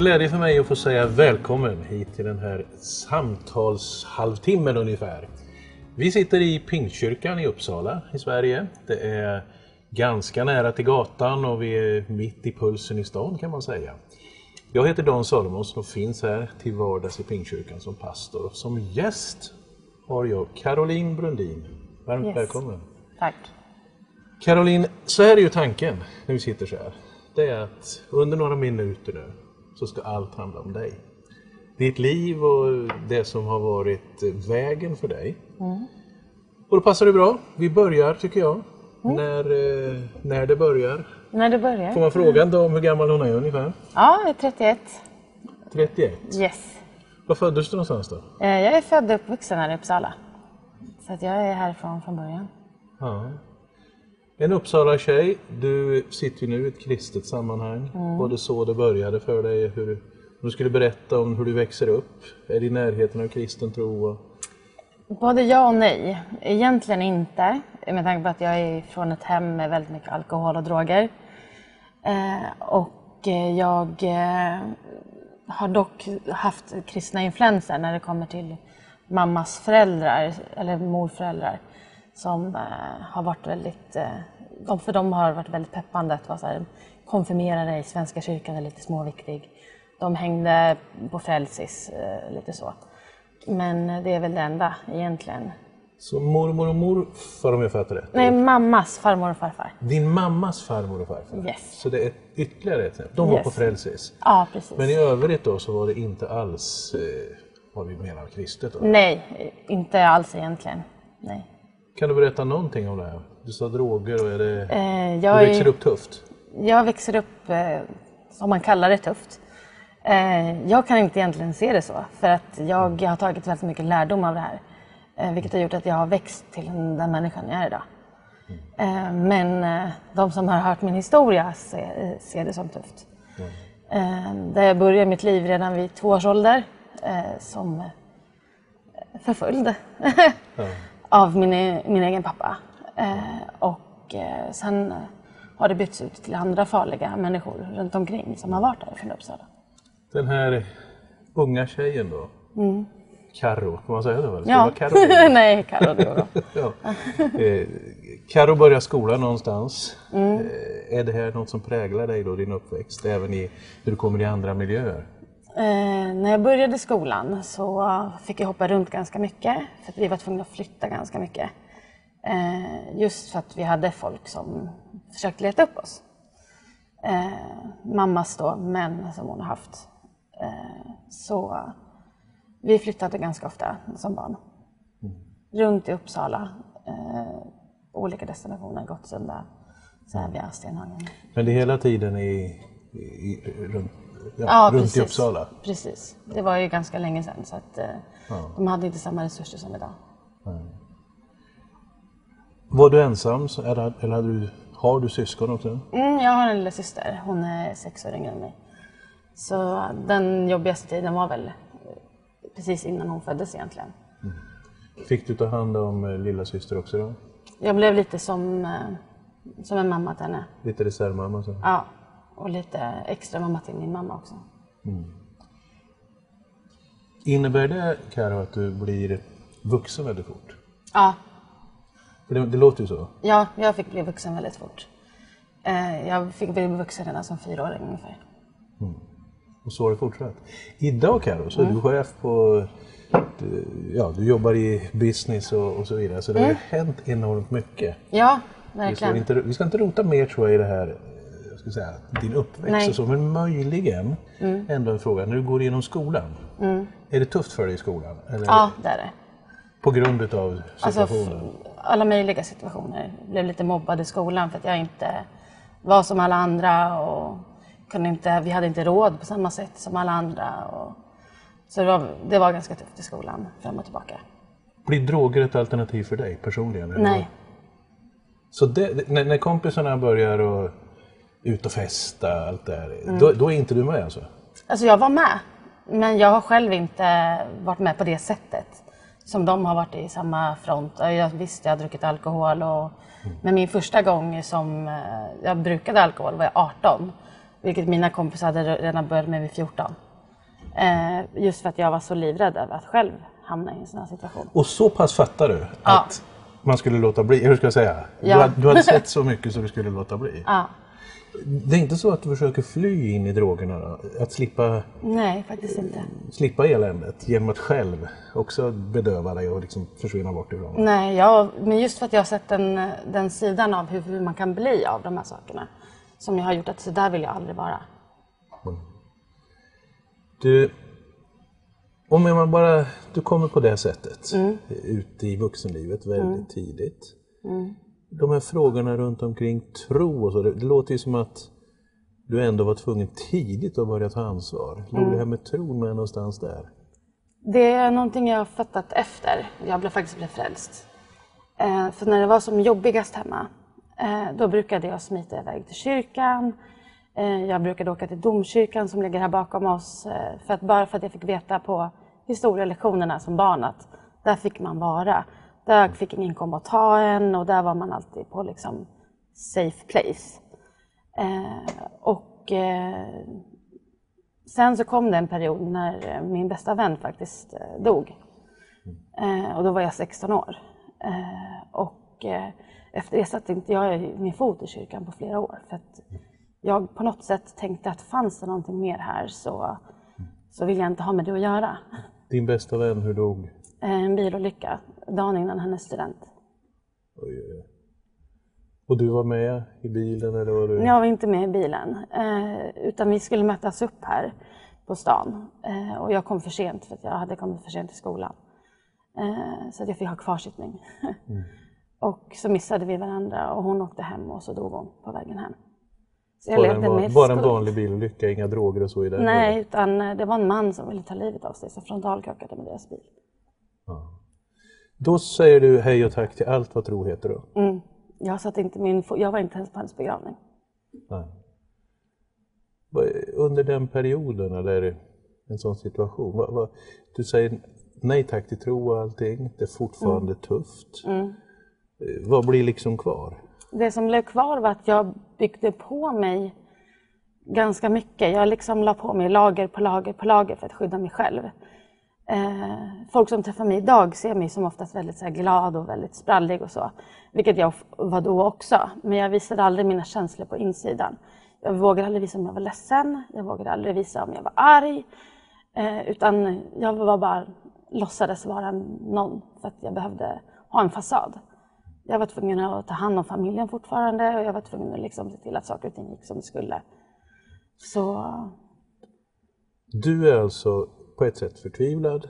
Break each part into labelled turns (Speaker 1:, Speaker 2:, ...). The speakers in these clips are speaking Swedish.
Speaker 1: Glädje för mig att få säga välkommen hit till den här samtalshalvtimmen ungefär. Vi sitter i Pingstkyrkan i Uppsala i Sverige. Det är ganska nära till gatan och vi är mitt i pulsen i stan kan man säga. Jag heter Dan Salomonsson och finns här till vardags i Pingstkyrkan som pastor. Och som gäst har jag Caroline Brundin. Varmt
Speaker 2: Yes.
Speaker 1: välkommen!
Speaker 2: Tack.
Speaker 1: Caroline, så här är ju tanken när vi sitter så här. Det är att under några minuter nu så ska allt handla om dig. Ditt liv och det som har varit vägen för dig. Och då passar det bra. Vi börjar tycker jag. När, eh, när det börjar.
Speaker 2: När du börjar?
Speaker 1: Får man fråga en dam hur gammal hon är ungefär?
Speaker 2: Ja, jag är 31.
Speaker 1: 31.
Speaker 2: Yes.
Speaker 1: Var föddes du någonstans då?
Speaker 2: Eh, Jag är född och uppvuxen här i Uppsala. Så att jag är härifrån från början.
Speaker 1: Ja. En Uppsala-tjej, du sitter ju nu i ett kristet sammanhang. Var det så det började för dig? Hur du, du skulle berätta om hur du växer upp? Är det i närheten av kristen tro?
Speaker 2: Både ja och nej. Egentligen inte, med tanke på att jag är från ett hem med väldigt mycket alkohol och droger. Eh, och eh, jag eh, har dock haft kristna influenser när det kommer till mammas föräldrar, eller morföräldrar, som eh, har varit väldigt, eh, för de har varit väldigt peppande att vara så här, konfirmera dig, Svenska kyrkan är lite småviktig. De hängde på Frälsis, eh, lite så. Men det är väl det enda egentligen.
Speaker 1: Så mormor och morfar om jag fattar rätt?
Speaker 2: Nej, mammas farmor och farfar.
Speaker 1: Din mammas farmor och farfar?
Speaker 2: Yes.
Speaker 1: Så det är ytterligare ett De var
Speaker 2: Yes.
Speaker 1: på Frälsis?
Speaker 2: Ja, precis.
Speaker 1: Men i övrigt då så var det inte alls eh, vad vi menar kristet? Då.
Speaker 2: Nej, inte alls egentligen. Nej.
Speaker 1: Kan du berätta någonting om det här? Du sa droger och är det...
Speaker 2: Eh,
Speaker 1: Du
Speaker 2: jag,
Speaker 1: växer
Speaker 2: är,
Speaker 1: upp tufft?
Speaker 2: jag växer upp, eh, som man kallar det, tufft. Eh, jag kan inte egentligen se det så, för att jag har tagit väldigt mycket lärdom av det här. Eh, vilket har gjort att jag har växt till den människan jag är idag. Eh, men eh, de som har hört min historia ser, ser det som tufft. Eh, där jag började mitt liv redan vid två års ålder som förföljd av min, e- min egen pappa. Eh, och eh, sen har det bytts ut till andra farliga människor runt omkring som har varit där från Uppsala.
Speaker 1: Den här unga tjejen då? Karo, kan man säga
Speaker 2: Mm. Ja,
Speaker 1: det vara Karo?
Speaker 2: nej, Carro det
Speaker 1: ja. eh, Karo börjar skolan någonstans.
Speaker 2: Mm.
Speaker 1: Eh, är det här något som präglar dig då, din uppväxt? Även i hur du kommer i andra miljöer?
Speaker 2: Eh, när jag började skolan så fick jag hoppa runt ganska mycket för att vi var tvungna att flytta ganska mycket. Eh, just för att vi hade folk som försökte leta upp oss. Eh, mammas då män som hon har haft. Eh, så vi flyttade ganska ofta som barn. Runt i Uppsala, eh, olika destinationer, Gottsunda, Sävja, Stenhagen.
Speaker 1: Men det är hela tiden i, i, i, runt, ja,
Speaker 2: Ja,
Speaker 1: runt
Speaker 2: precis.
Speaker 1: i Uppsala?
Speaker 2: Precis. Det var ju ganska länge sedan så att eh, de hade inte samma resurser som idag.
Speaker 1: Var du ensam eller, eller hade du, har du syskon också?
Speaker 2: Mm, jag har en lilla syster. Hon är sex år yngre än mig. Så den jobbigaste tiden var väl eh, precis innan hon föddes egentligen.
Speaker 1: Fick du ta hand om eh, lilla syster också då?
Speaker 2: Jag blev lite som, eh, som en mamma till henne.
Speaker 1: Lite reservmamma? Så.
Speaker 2: Ja, och lite extra mamma till min mamma också.
Speaker 1: Innebär det, Karo, att du blir vuxen väldigt fort?
Speaker 2: Ja,
Speaker 1: För det, det låter ju så.
Speaker 2: ja jag fick bli vuxen väldigt fort. Eh, jag fick bli vuxen redan som fyraåring ungefär.
Speaker 1: Och så har det fortsatt. Idag Karo, så är du chef på... Du, ja, du jobbar i business och, och så vidare. Så det har ju hänt enormt mycket.
Speaker 2: Ja,
Speaker 1: Vi ska,
Speaker 2: verkligen.
Speaker 1: inte, vi ska inte rota mer tror jag i det här, ska säga, din uppväxt
Speaker 2: Nej.
Speaker 1: och så. Men möjligen ändå en fråga. När du går igenom skolan. Är det tufft för dig i skolan? Eller
Speaker 2: Ja, det är det.
Speaker 1: På grund utav
Speaker 2: Alltså,
Speaker 1: situationen?
Speaker 2: f- alla möjliga situationer. Jag blev lite mobbad i skolan för att jag inte var som alla andra och kunde inte, vi hade inte råd på samma sätt som alla andra. Och, så det var, det var ganska tufft i skolan, fram och tillbaka.
Speaker 1: Blir droger ett alternativ för dig personligen? eller?
Speaker 2: Nej,
Speaker 1: Så det, när, när kompisarna börjar och ut och festa, allt det här,
Speaker 2: Mm.
Speaker 1: då, då är inte du med alltså?
Speaker 2: alltså jag var med. Men jag har själv inte varit med på det sättet. Som de har varit i samma front. Ja, Jag, visst, jag har druckit alkohol. Och, Men min första gång som eh, jag brukade alkohol var jag 18. Vilket mina kompisar hade redan börjat med vid 14. Eh, just för att jag var så livrädd över att själv hamna i en sån här situation.
Speaker 1: Och så pass fattar du
Speaker 2: Ja.
Speaker 1: att man skulle låta bli? Hur ska jag säga? Du,
Speaker 2: Ja.
Speaker 1: hade, du hade sett så mycket så du skulle låta bli?
Speaker 2: Ja.
Speaker 1: Det är inte så att du försöker fly in i drogerna? Att slippa,
Speaker 2: Nej, faktiskt inte.
Speaker 1: slippa eländet genom att själv också bedöva dig och liksom försvinna bort ifrån?
Speaker 2: Nej, jag, men just för att jag har sett den, den sidan av hur, hur man kan bli av de här sakerna. Som jag har gjort att så där vill jag aldrig vara.
Speaker 1: Du, om man bara, du kommer på det sättet ut i vuxenlivet väldigt tidigt. De här frågorna runt omkring tro och så, det, det låter ju som att du ändå var tvungen tidigt att börja ta ansvar. Låg det här med tron med någonstans där?
Speaker 2: Det är någonting jag har fattat efter jag blev, faktiskt blev frälst. Eh, för när det var som jobbigast hemma, eh, då brukade jag smita iväg till kyrkan. Eh, jag brukade åka till domkyrkan som ligger här bakom oss. Eh, för att, bara för att jag fick veta på historielektionerna som barn att där fick man vara. Där fick ingen komma och ta en och där var man alltid på liksom safe place. Eh, och eh, Sen så kom det en period när eh, min bästa vän faktiskt eh, dog. Eh, och då var jag 16 år. Eh, och efter det satte inte jag min fot i kyrkan på flera år. För att jag på något sätt tänkte att fanns det någonting mer här så, så vill jag inte ha med det att göra.
Speaker 1: Din bästa vän, hur dog?
Speaker 2: En bilolycka dagen innan hennes student.
Speaker 1: Oj, oj, oj. Och du var med i bilen eller var du?
Speaker 2: Jag var inte med i bilen, eh, utan vi skulle mötas upp här på stan. Eh, och jag kom för sent för att jag hade kommit för sent till skolan. Eh, så att jag fick ha kvarsittning. och så missade vi varandra och hon åkte hem och så dog hon på vägen hem. Så jag
Speaker 1: Bara en,
Speaker 2: med
Speaker 1: bara en vanlig bilolycka, inga droger och så i den?
Speaker 2: Nej, utan det var en man som ville ta livet av sig som frontalkrockade med deras bil.
Speaker 1: Då säger du hej och tack till allt vad tro heter då?
Speaker 2: Mm. Jag, satt inte min, jag var inte ens på hans begravning.
Speaker 1: Nej. Under den perioden eller en sån situation, vad, vad, du säger nej tack till tro och allting, det är fortfarande tufft. Eh, Vad blir liksom kvar?
Speaker 2: Det som blev kvar var att jag byggde på mig ganska mycket. Jag liksom la på mig lager på lager på lager för att skydda mig själv. Eh, folk som träffar mig idag ser mig som oftast väldigt så här, glad och väldigt sprallig och så. Vilket jag var då också. Men jag visade aldrig mina känslor på insidan. Jag vågade aldrig visa om jag var ledsen. Jag vågade aldrig visa om jag var arg. Eh, utan jag var bara låtsades vara någon för att jag behövde ha en fasad. Jag var tvungen att ta hand om familjen fortfarande och jag var tvungen att liksom se till att saker och ting gick som det skulle. Så
Speaker 1: Du är alltså på ett sätt förtvivlad.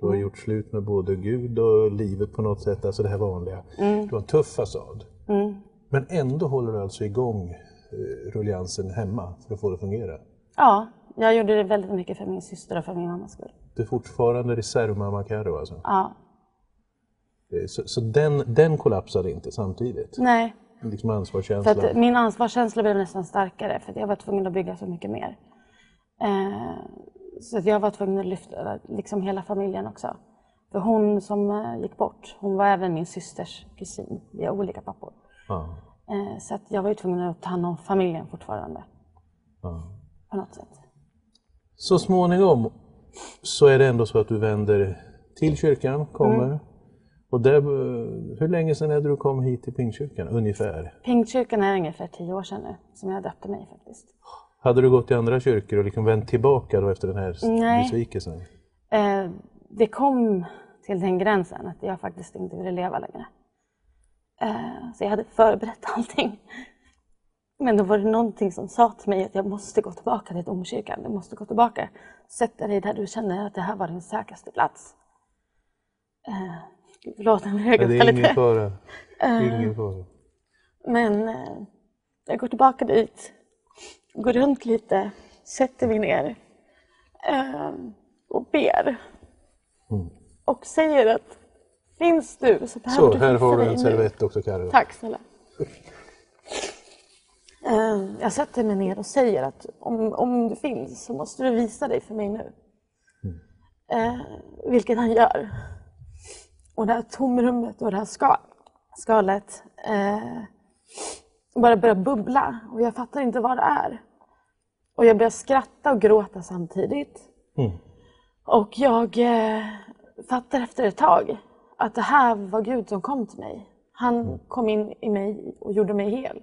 Speaker 1: Du har gjort slut med både Gud och livet på något sätt, alltså det här vanliga. Du har en tuff fasad. Men ändå håller du alltså igång eh, rulliansen hemma för att få det att fungera.
Speaker 2: ja, jag gjorde det väldigt mycket för min syster och för min mammas skull.
Speaker 1: Du är fortfarande reservmamma Carro alltså.
Speaker 2: Ja,
Speaker 1: Eh, Så, så den, den kollapsade inte samtidigt?
Speaker 2: nej.
Speaker 1: Liksom
Speaker 2: För
Speaker 1: ansvarskänslan?
Speaker 2: att min ansvarskänsla blev nästan starkare för jag var tvungen att bygga så mycket mer. Eh, så jag var tvungen att lyfta liksom hela familjen också. För hon som eh, gick bort, hon var även min systers kusin. Vi har olika pappor.
Speaker 1: Ja,
Speaker 2: Eh, så att jag var ju tvungen att ta hand om familjen fortfarande.
Speaker 1: ja.
Speaker 2: På något sätt.
Speaker 1: Så småningom så är det ändå så att du vänder till kyrkan, kommer.
Speaker 2: Mm.
Speaker 1: Och där, eh, hur länge sedan är det du kom hit till Pingstkyrkan? Ungefär?
Speaker 2: Pingstkyrkan är ungefär tio år sedan nu som jag döpte mig faktiskt.
Speaker 1: Hade du gått till andra kyrkor och liksom vänt tillbaka då efter den här
Speaker 2: Nej.
Speaker 1: besvikelsen?
Speaker 2: Eh, det kom till den gränsen att jag faktiskt inte ville leva längre. Eh, så jag hade förberett allting. Men då var det någonting som sa till mig att jag måste gå tillbaka till domkyrkan. Du måste gå tillbaka. Sätta dig där du känner att det här var din säkraste plats. Eh, förlåt, nu
Speaker 1: Nej, det är ingen fara. Ingen fara.
Speaker 2: Men eh, jag går tillbaka dit, går runt lite, sätter mig ner eh, och ber. Och säger att finns du så behöver
Speaker 1: Så,
Speaker 2: du
Speaker 1: här har du en servett också Carro.
Speaker 2: Tack snälla. Eh, jag sätter mig ner och säger att om, om du finns så måste du visa dig för mig nu. Eh, vilket han gör. Och det här tomrummet och det här ska, skalet eh, bara börjar bubbla och jag fattar inte vad det är. Och jag började skratta och gråta samtidigt.
Speaker 1: Mm.
Speaker 2: Och jag eh, fattade efter ett tag att det här var Gud som kom till mig. Han kom in i mig och gjorde mig hel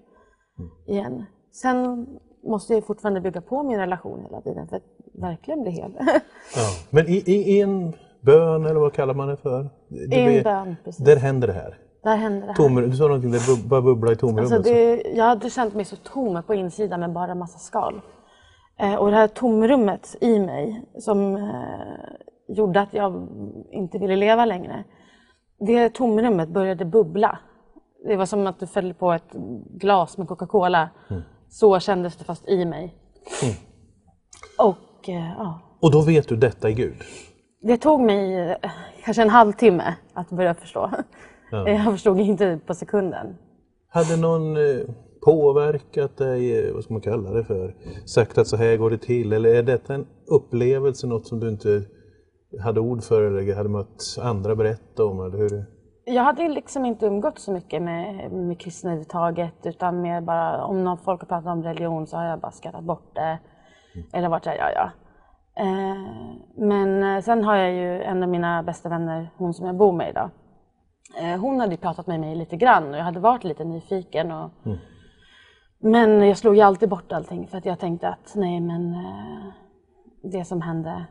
Speaker 2: igen. Sen måste jag fortfarande bygga på min relation hela tiden för att verkligen bli hel.
Speaker 1: Ja. Men i, i, en bön, eller vad kallar man det för? Det
Speaker 2: I en bön, precis.
Speaker 1: Där händer det här.
Speaker 2: Där hände det här.
Speaker 1: Tom, du sa någonting, det bub- bara bubblar i tomrummet.
Speaker 2: Alltså det, jag hade känt mig så tom på insidan med bara massa skal. Eh, och det här tomrummet i mig som eh, gjorde att jag inte ville leva längre. Det tomrummet började bubbla. Det var som att du föll på ett glas med Coca-Cola. Så kändes det fast i mig. Och eh, ja,
Speaker 1: Och då vet du detta är Gud.
Speaker 2: det tog mig eh, kanske en halvtimme att börja förstå. Jag förstod inte på sekunden.
Speaker 1: Hade någon eh, påverkat dig, eh, vad ska man kalla det för, sagt att så här går det till? Eller är detta en upplevelse, något som du inte hade ord för eller hade mött andra berätta om? Eller hur?
Speaker 2: Jag hade liksom inte umgått så mycket med, med kristna överhuvudtaget utan mer bara om någon folk har pratat om religion så har jag bara skrattat bort det. Eller varit såhär, ja ja. Eh, men eh, sen har jag ju en av mina bästa vänner, hon som jag bor med idag. Eh, hon hade pratat med mig lite grann och jag hade varit lite nyfiken. Och, Men jag slog ju alltid bort allting för att jag tänkte att nej men eh, det som hände,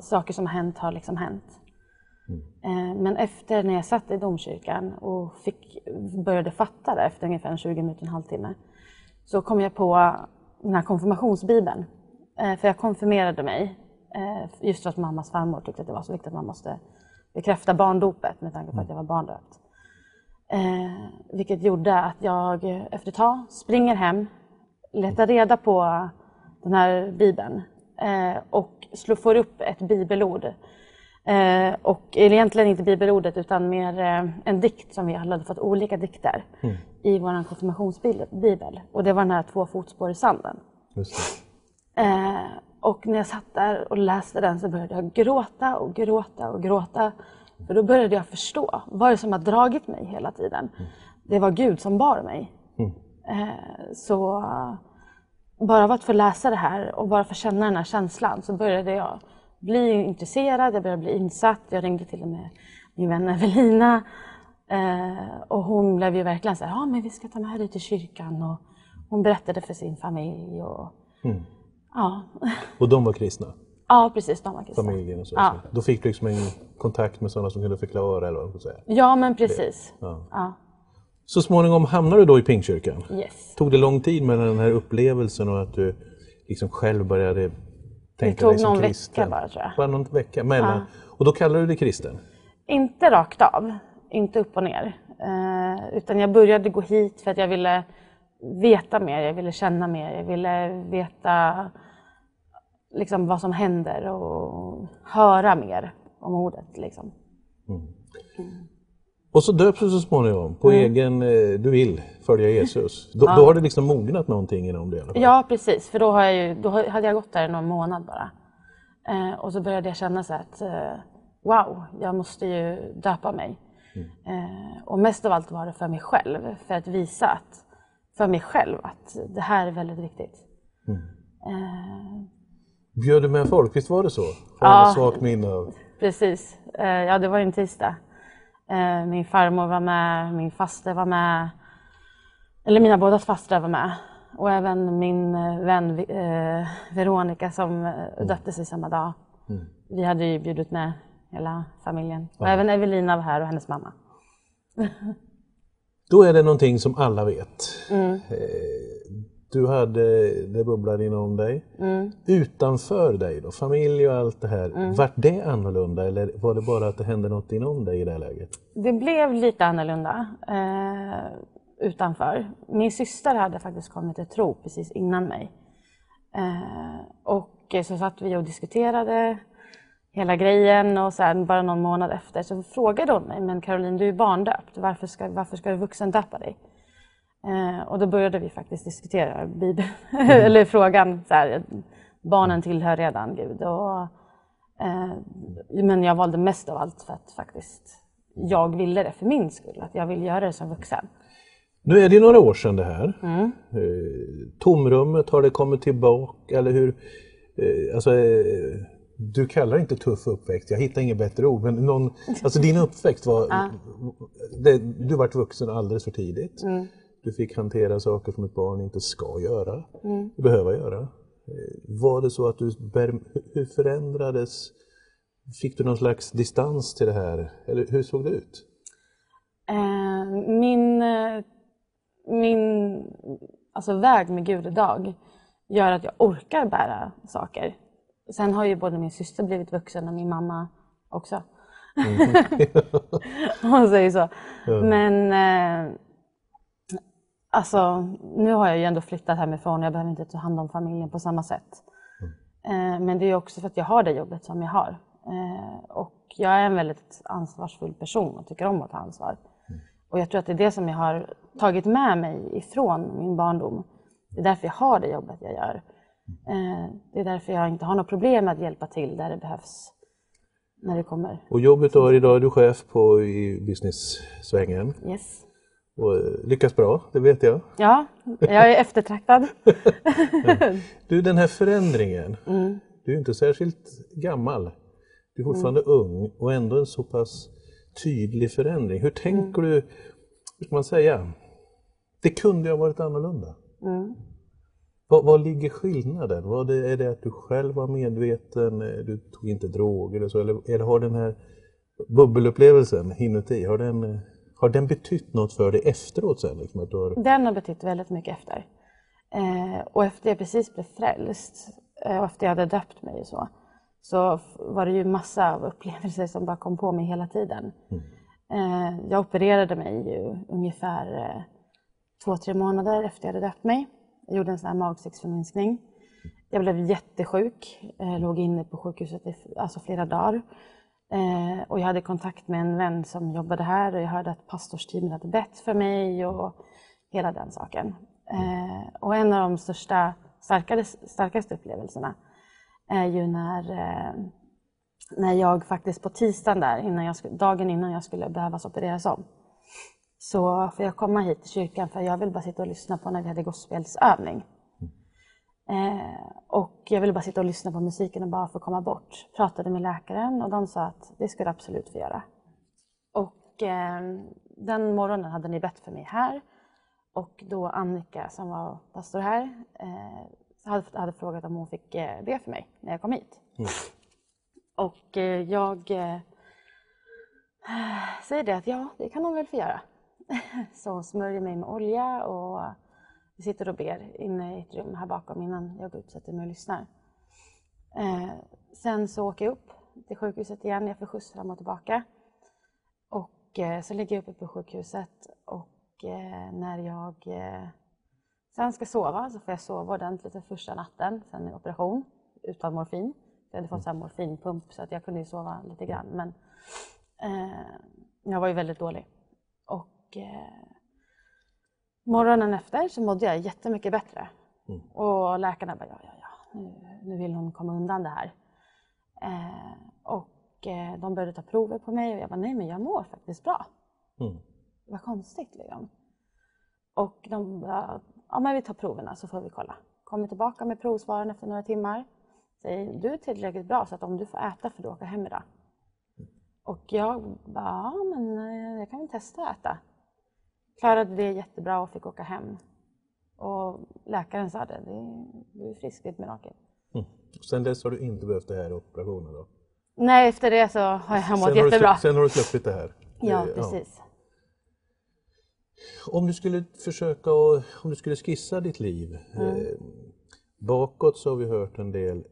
Speaker 2: saker som har hänt har liksom hänt. Eh, Men efter när jag satt i domkyrkan och fick, började fatta det efter ungefär en 20 minuter, en halvtimme, så kom jag på den här konfirmationsbibeln. För jag konfirmerade mig just för att mammas farmor tyckte att det var så viktigt att man måste bekräfta barndopet med tanke på att jag var barndöpt. Eh, vilket gjorde att jag eh, efter ett tag springer hem, letar reda på den här bibeln eh, och slår, får upp ett bibelord. Eh, och egentligen inte bibelordet utan mer eh, en dikt som vi alla hade fått olika dikter i vår konfirmationsbibel. Och det var den här Två fotspår i sanden. Och när jag satt där och läste den så började jag gråta och gråta och gråta. För då började jag förstå, vad det som har dragit mig hela tiden? Det var Gud som bar mig. Eh, så eh, bara av att få läsa det här och bara få känna den här känslan så började jag bli intresserad, jag började bli insatt. Jag ringde till och med min vän Evelina eh, och hon blev ju verkligen så här, ja men vi ska ta med dig till kyrkan och hon berättade för sin familj och ja,
Speaker 1: Och de var kristna,
Speaker 2: ja precis, de var kristna.
Speaker 1: familjen och så.
Speaker 2: Ja.
Speaker 1: Då fick du liksom en kontakt med sådana som kunde förklara eller vad man säga.
Speaker 2: Ja men precis.
Speaker 1: Ja.
Speaker 2: Ja,
Speaker 1: Så småningom hamnade du då i Pingstkyrkan.
Speaker 2: yes.
Speaker 1: Tog det lång tid med den här upplevelsen och att du liksom själv började tänka
Speaker 2: tog
Speaker 1: dig som
Speaker 2: någon vecka
Speaker 1: kristen?
Speaker 2: bara, tror jag.
Speaker 1: Bara någon vecka mellan. Och då kallade du dig kristen?
Speaker 2: Inte rakt av, inte upp och ner. Eh, utan jag började gå hit för att jag ville veta mer, jag ville känna mer, jag ville veta liksom, vad som händer och höra mer om ordet. Liksom.
Speaker 1: Och så döps du så småningom på
Speaker 2: Mm.
Speaker 1: egen, eh, du vill följa Jesus. Då, då har det liksom mognat någonting inom det i alla fall.
Speaker 2: Ja, precis. För då, har jag ju, då hade jag gått där i någon månad bara. Eh, och så började jag känna så att eh, wow, jag måste ju döpa mig. Eh, och mest av allt var det för mig själv, för att visa att, för mig själv att det här är väldigt viktigt. Eh,
Speaker 1: Bjöd du med folk, visst var det så? Har
Speaker 2: Ja.
Speaker 1: svagt minne av.
Speaker 2: precis. Eh, ja, det var en tisdag. Eh, min farmor var med, min faster var med. Eller mina båda fastrar var med. Och även min eh, vän eh, Veronica som eh, döpte sig samma dag. Vi hade ju bjudit med hela familjen. Och även Evelina var här och hennes mamma.
Speaker 1: Då är det någonting som alla vet.
Speaker 2: Mm.
Speaker 1: Du hade, det bubblade inom dig.
Speaker 2: Mm.
Speaker 1: Utanför dig då, familj och allt det här. Vart det annorlunda eller var det bara att det hände något inom dig i det här läget?
Speaker 2: Det blev lite annorlunda eh, utanför. Min syster hade faktiskt kommit till tro precis innan mig. Eh, och så satt vi och diskuterade hela grejen och sen bara någon månad efter så frågade hon mig, men Caroline du är barndöpt, varför ska, varför ska du vuxendöpa dig? Eh, och då började vi faktiskt diskutera Bibeln, eller frågan, så här, barnen tillhör redan Gud. Och, eh, men jag valde mest av allt för att faktiskt jag ville det för min skull, att jag vill göra det som vuxen.
Speaker 1: Nu är det ju några år sedan det här.
Speaker 2: Mm.
Speaker 1: Eh, tomrummet, har det kommit tillbaka eller hur? Eh, alltså, eh, du kallar det inte tuff uppväxt, jag hittar inget bättre ord, men någon, alltså din uppväxt var... det, du vart vuxen alldeles för tidigt.
Speaker 2: Mm.
Speaker 1: Du fick hantera saker som ett barn inte ska göra, behöva göra. Var det så att du, hur förändrades, fick du någon slags distans till det här? Eller hur såg det ut?
Speaker 2: Eh, min, eh, min alltså väg med Gud idag gör att jag orkar bära saker. Sen har ju både min syster blivit vuxen och min mamma också. Om man säger så. Men eh, alltså, nu har jag ju ändå flyttat hemifrån och jag behöver inte ta hand om familjen på samma sätt. Eh, men det är också för att jag har det jobbet som jag har. Eh, och jag är en väldigt ansvarsfull person och tycker om att ta ansvar. Och jag tror att det är det som jag har tagit med mig ifrån min barndom. Det är därför jag har det jobbet jag gör. Eh, det är därför jag inte har något problem med att hjälpa till där det behövs. När det kommer.
Speaker 1: Och jobbet du har idag är du chef på i business-svängen
Speaker 2: Yes.
Speaker 1: och eh, lyckas bra, det vet jag.
Speaker 2: Ja, jag är eftertraktad.
Speaker 1: Du, den här förändringen,
Speaker 2: Mm.
Speaker 1: du är inte särskilt gammal. Du är fortfarande ung och ändå en så pass tydlig förändring. Hur tänker
Speaker 2: Mm.
Speaker 1: du, hur ska man säga, det kunde ju ha varit annorlunda.
Speaker 2: Mm.
Speaker 1: Vad, vad ligger skillnaden? Var det, är det att du själv var medveten, eh, du tog inte droger eller så, eller, eller har den här bubbelupplevelsen inuti, har den, eh, har den betytt något för dig efteråt sen? Liksom, att har,
Speaker 2: Den har betytt väldigt mycket efter. Eh, och efter jag precis blev frälst eh, och efter jag hade döpt mig och så, så var det ju massa av upplevelser som bara kom på mig hela tiden. Eh, jag opererade mig ju ungefär eh, två, tre månader efter jag hade döpt mig. Jag gjorde en sån här magsäcksförminskning. Jag blev jättesjuk, eh, låg inne på sjukhuset i alltså flera dagar. Eh, och jag hade kontakt med en vän som jobbade här och jag hörde att pastorsteamet hade bett för mig och hela den saken. Eh, och en av de största, starkare, starkaste upplevelserna är ju när, eh, när jag faktiskt på tisdagen där, innan jag, dagen innan jag skulle behövas opereras om, så får jag komma hit till kyrkan för jag vill bara sitta och lyssna på när vi hade gospelsövning. Eh, och jag ville bara sitta och lyssna på musiken och bara få komma bort. Pratade med läkaren och de sa att det skulle jag absolut få göra. Och eh, den morgonen hade ni bett för mig här. Och då Annika som var pastor här eh, hade, hade frågat om hon fick eh, be för mig när jag kom hit. Och eh, jag eh, säger det att ja, det kan hon väl få göra. Så hon smörjer mig med olja och vi sitter och ber inne i ett rum här bakom innan jag går ut och sätter mig och lyssnar. Eh, sen så åker jag upp till sjukhuset igen, jag får skjuts fram och tillbaka. Och eh, så ligger jag uppe på sjukhuset och eh, när jag eh, sen ska sova så får jag sova ordentligt den första natten sen min operation utan morfin. Jag hade fått så här morfinpump så att jag kunde ju sova lite grann men eh, jag var ju väldigt dålig. Och eh, morgonen efter så mådde jag jättemycket bättre. Och läkarna bara, ja, ja, ja, nu, nu vill hon komma undan det här. Eh, och eh, de började ta prover på mig och jag bara, nej men jag mår faktiskt bra.
Speaker 1: Mm.
Speaker 2: Vad konstigt liksom. Och de bara, ja men vi tar proverna så får vi kolla. Kommer tillbaka med provsvaren efter några timmar. Säger, du är tillräckligt bra så att om du får äta får du åka hem idag. Och jag bara, ja men eh, jag kan väl testa att äta. Klarade det jättebra och fick åka hem. Och läkaren sa det, det du är frisk, det är ett mirakel.
Speaker 1: Mm. Sen dess har du inte behövt det här operationen då?
Speaker 2: Nej, efter det så har jag mått
Speaker 1: Sen har, du,
Speaker 2: jättebra.
Speaker 1: sen har du släppit det här?
Speaker 2: Ja,
Speaker 1: Eh,
Speaker 2: precis.
Speaker 1: Om du skulle försöka och, om du skulle skissa ditt liv
Speaker 2: Mm.
Speaker 1: eh, bakåt så har vi hört en del. Eh,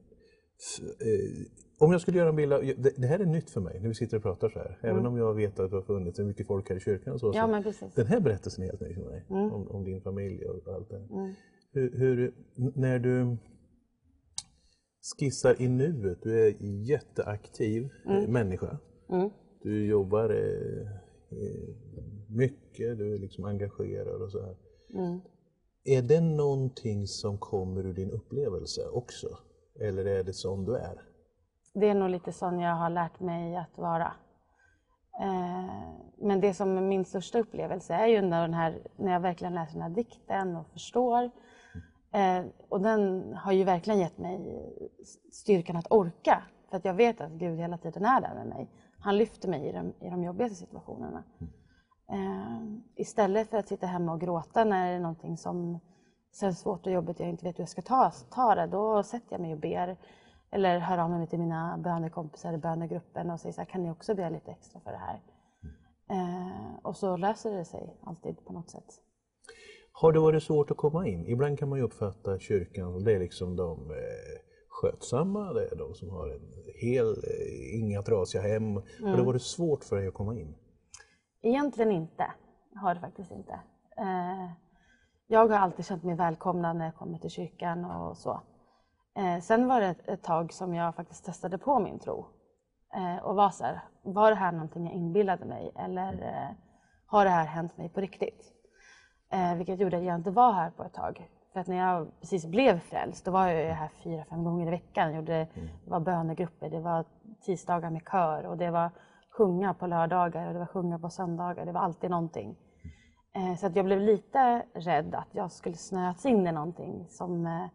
Speaker 1: om jag skulle göra en bild av, det, det här är nytt för mig när vi sitter och pratar så här. Även om jag vet att det har funnits mycket folk här i kyrkan och så.
Speaker 2: Mm. Ja,
Speaker 1: så
Speaker 2: men precis.
Speaker 1: Den här berättelsen är helt ny för mig.
Speaker 2: Mm.
Speaker 1: Om, om din familj och allt det här. Hur, hur, när du skissar i nuet, du är jätteaktiv eh, människa.
Speaker 2: Mm.
Speaker 1: Du jobbar eh, eh, mycket, du är liksom engagerad och så här.
Speaker 2: Mm.
Speaker 1: Är det någonting som kommer ur din upplevelse också? Eller är det som du är?
Speaker 2: Det är nog lite sån jag har lärt mig att vara. Eh, men det som är min största upplevelse är ju när, den här, när jag verkligen läser den här dikten och förstår. Eh, och den har ju verkligen gett mig styrkan att orka. För att jag vet att Gud hela tiden är där med mig. Han lyfter mig i de, i de jobbigaste situationerna. Eh, istället för att sitta hemma och gråta när det är någonting som känns svårt och jobbigt och jag inte vet hur jag ska ta, ta det, då sätter jag mig och ber. Eller hör av mig till mina bönekompisar i bönegruppen och säger så här, kan ni också be lite extra för det här? Eh, och så löser det sig alltid på något sätt.
Speaker 1: Har det varit svårt att komma in? Ibland kan man ju uppfatta kyrkan som det är liksom de eh, skötsamma, det är de som har en hel, eh, inga trasiga hem. Mm. Har det varit svårt för dig att komma in?
Speaker 2: Egentligen inte, har det faktiskt inte. Eh, jag har alltid känt mig välkomnad när jag kommer till kyrkan och så. Eh, sen var det ett tag som jag faktiskt testade på min tro eh, och var så här, var det här någonting jag inbillade mig eller eh, har det här hänt mig på riktigt? Eh, vilket gjorde att jag inte var här på ett tag. För att när jag precis blev frälst, då var jag här fyra, fem gånger i veckan. Gjorde, mm. Det var bönegrupper, det var tisdagar med kör och det var sjunga på lördagar och det var sjunga på söndagar. Det var alltid någonting. Eh, så att jag blev lite rädd att jag skulle snöats in i någonting som, eh,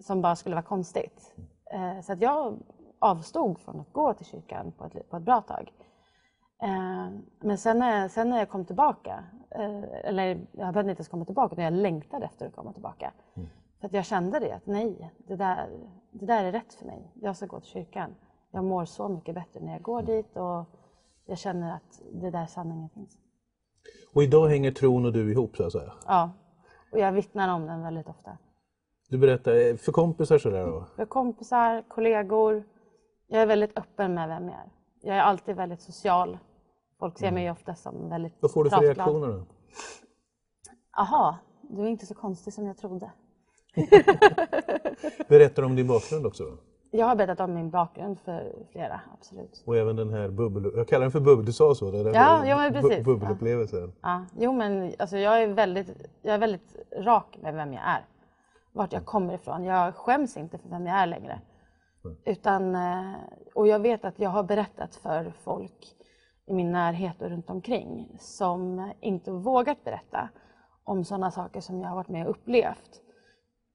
Speaker 2: som bara skulle vara konstigt. Eh, så att jag avstod från att gå till kyrkan på ett, på ett bra tag. Men sen när, sen när jag kom tillbaka, eller jag behövde inte ens komma tillbaka, utan jag längtade efter att komma tillbaka. Mm. För att jag kände det, att nej, det där, det där är rätt för mig. Jag ska gå till kyrkan. Jag mår så mycket bättre när jag går dit och jag känner att det där sanningen finns.
Speaker 1: Och idag hänger tron och du ihop så att säga?
Speaker 2: Ja, och jag vittnar om den väldigt ofta.
Speaker 1: Du berättar, för kompisar sådär då?
Speaker 2: För kompisar, kollegor. Jag är väldigt öppen med vem jag är. Jag är alltid väldigt social. Folk ser mig mm. ofta som väldigt
Speaker 1: Vad får du för reaktioner då?
Speaker 2: Aha, du är inte så konstig som jag trodde.
Speaker 1: Berättar om din bakgrund också?
Speaker 2: Jag har berättat om min bakgrund för flera, absolut.
Speaker 1: Och även den här bubbel... Jag kallar den för bubbel, du sa så? Den
Speaker 2: ja, ja men precis.
Speaker 1: Bubbelupplevelsen.
Speaker 2: Ja. ja. Jo men alltså, jag, är väldigt, jag är väldigt rak med vem jag är. Vart jag kommer ifrån. Jag skäms inte för vem jag är längre. Mm. Utan, eh, och jag vet att jag har berättat för folk i min närhet och runt omkring som inte vågat berätta om sådana saker som jag har varit med och upplevt.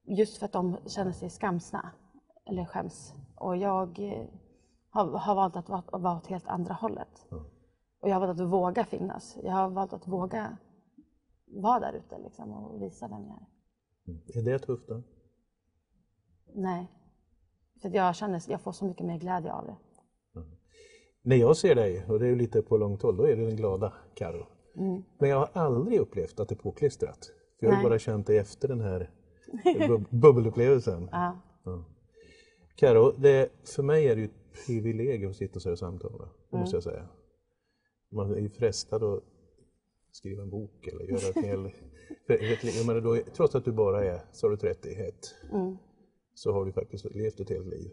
Speaker 2: Just för att de känner sig skamsna eller skäms. Och jag eh, har, har valt att vara, att vara åt helt andra hållet. Mm. Och jag har valt att våga finnas. Jag har valt att våga vara där ute liksom, och visa vem jag är.
Speaker 1: Är det tufft då?
Speaker 2: Nej. För jag känner jag får så mycket mer glädje av det.
Speaker 1: Mm. När jag ser dig, och det är lite på långt håll, då är du den glada Karo. Mm. Men jag har aldrig upplevt att det är påklistrat. För jag har bara känt dig efter den här bub bubbelupplevelsen. ja. Ja. Karo, för mig är det ju ett privilegium att sitta så här och samtala, mm. måste jag säga. Man är ju frestad att skriva en bok eller göra ett hel... jag menar, då, trots att du bara är, sa du 31, mm. så har du faktiskt levt ett helt liv.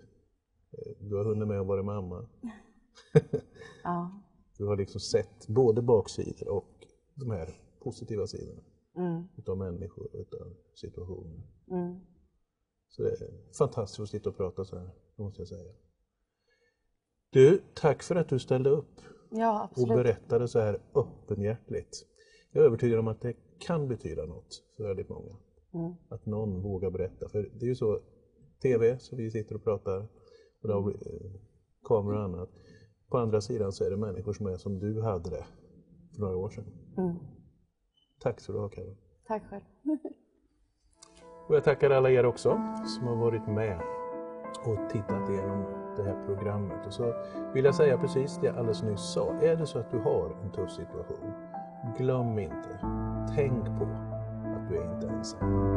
Speaker 1: Eh, du har hunnit med att vara mamma. ja. Du har liksom sett både baksidor och de här positiva sidorna mm. utav människor, utav situationer. Mm. Så det är fantastiskt att sitta och prata så här, måste jag säga. Du, tack för att du ställde upp
Speaker 2: ja,
Speaker 1: och berättade så här öppenhjärtligt. Jag är övertygad om att det kan betyda något för väldigt många. Mm. Att någon vågar berätta. För det är ju så, TV, så vi sitter och pratar, och har eh, kameror och annat. På andra sidan så är det människor som är som du hade det för några år sedan. Mm. Tack så du ha Karin.
Speaker 2: Tack själv.
Speaker 1: Och jag tackar alla er också som har varit med och tittat igenom det här programmet. Och så vill jag säga precis det jag alldeles nyss sa. Är det så att du har en tuff situation, glöm inte, tänk på att du är inte ensam.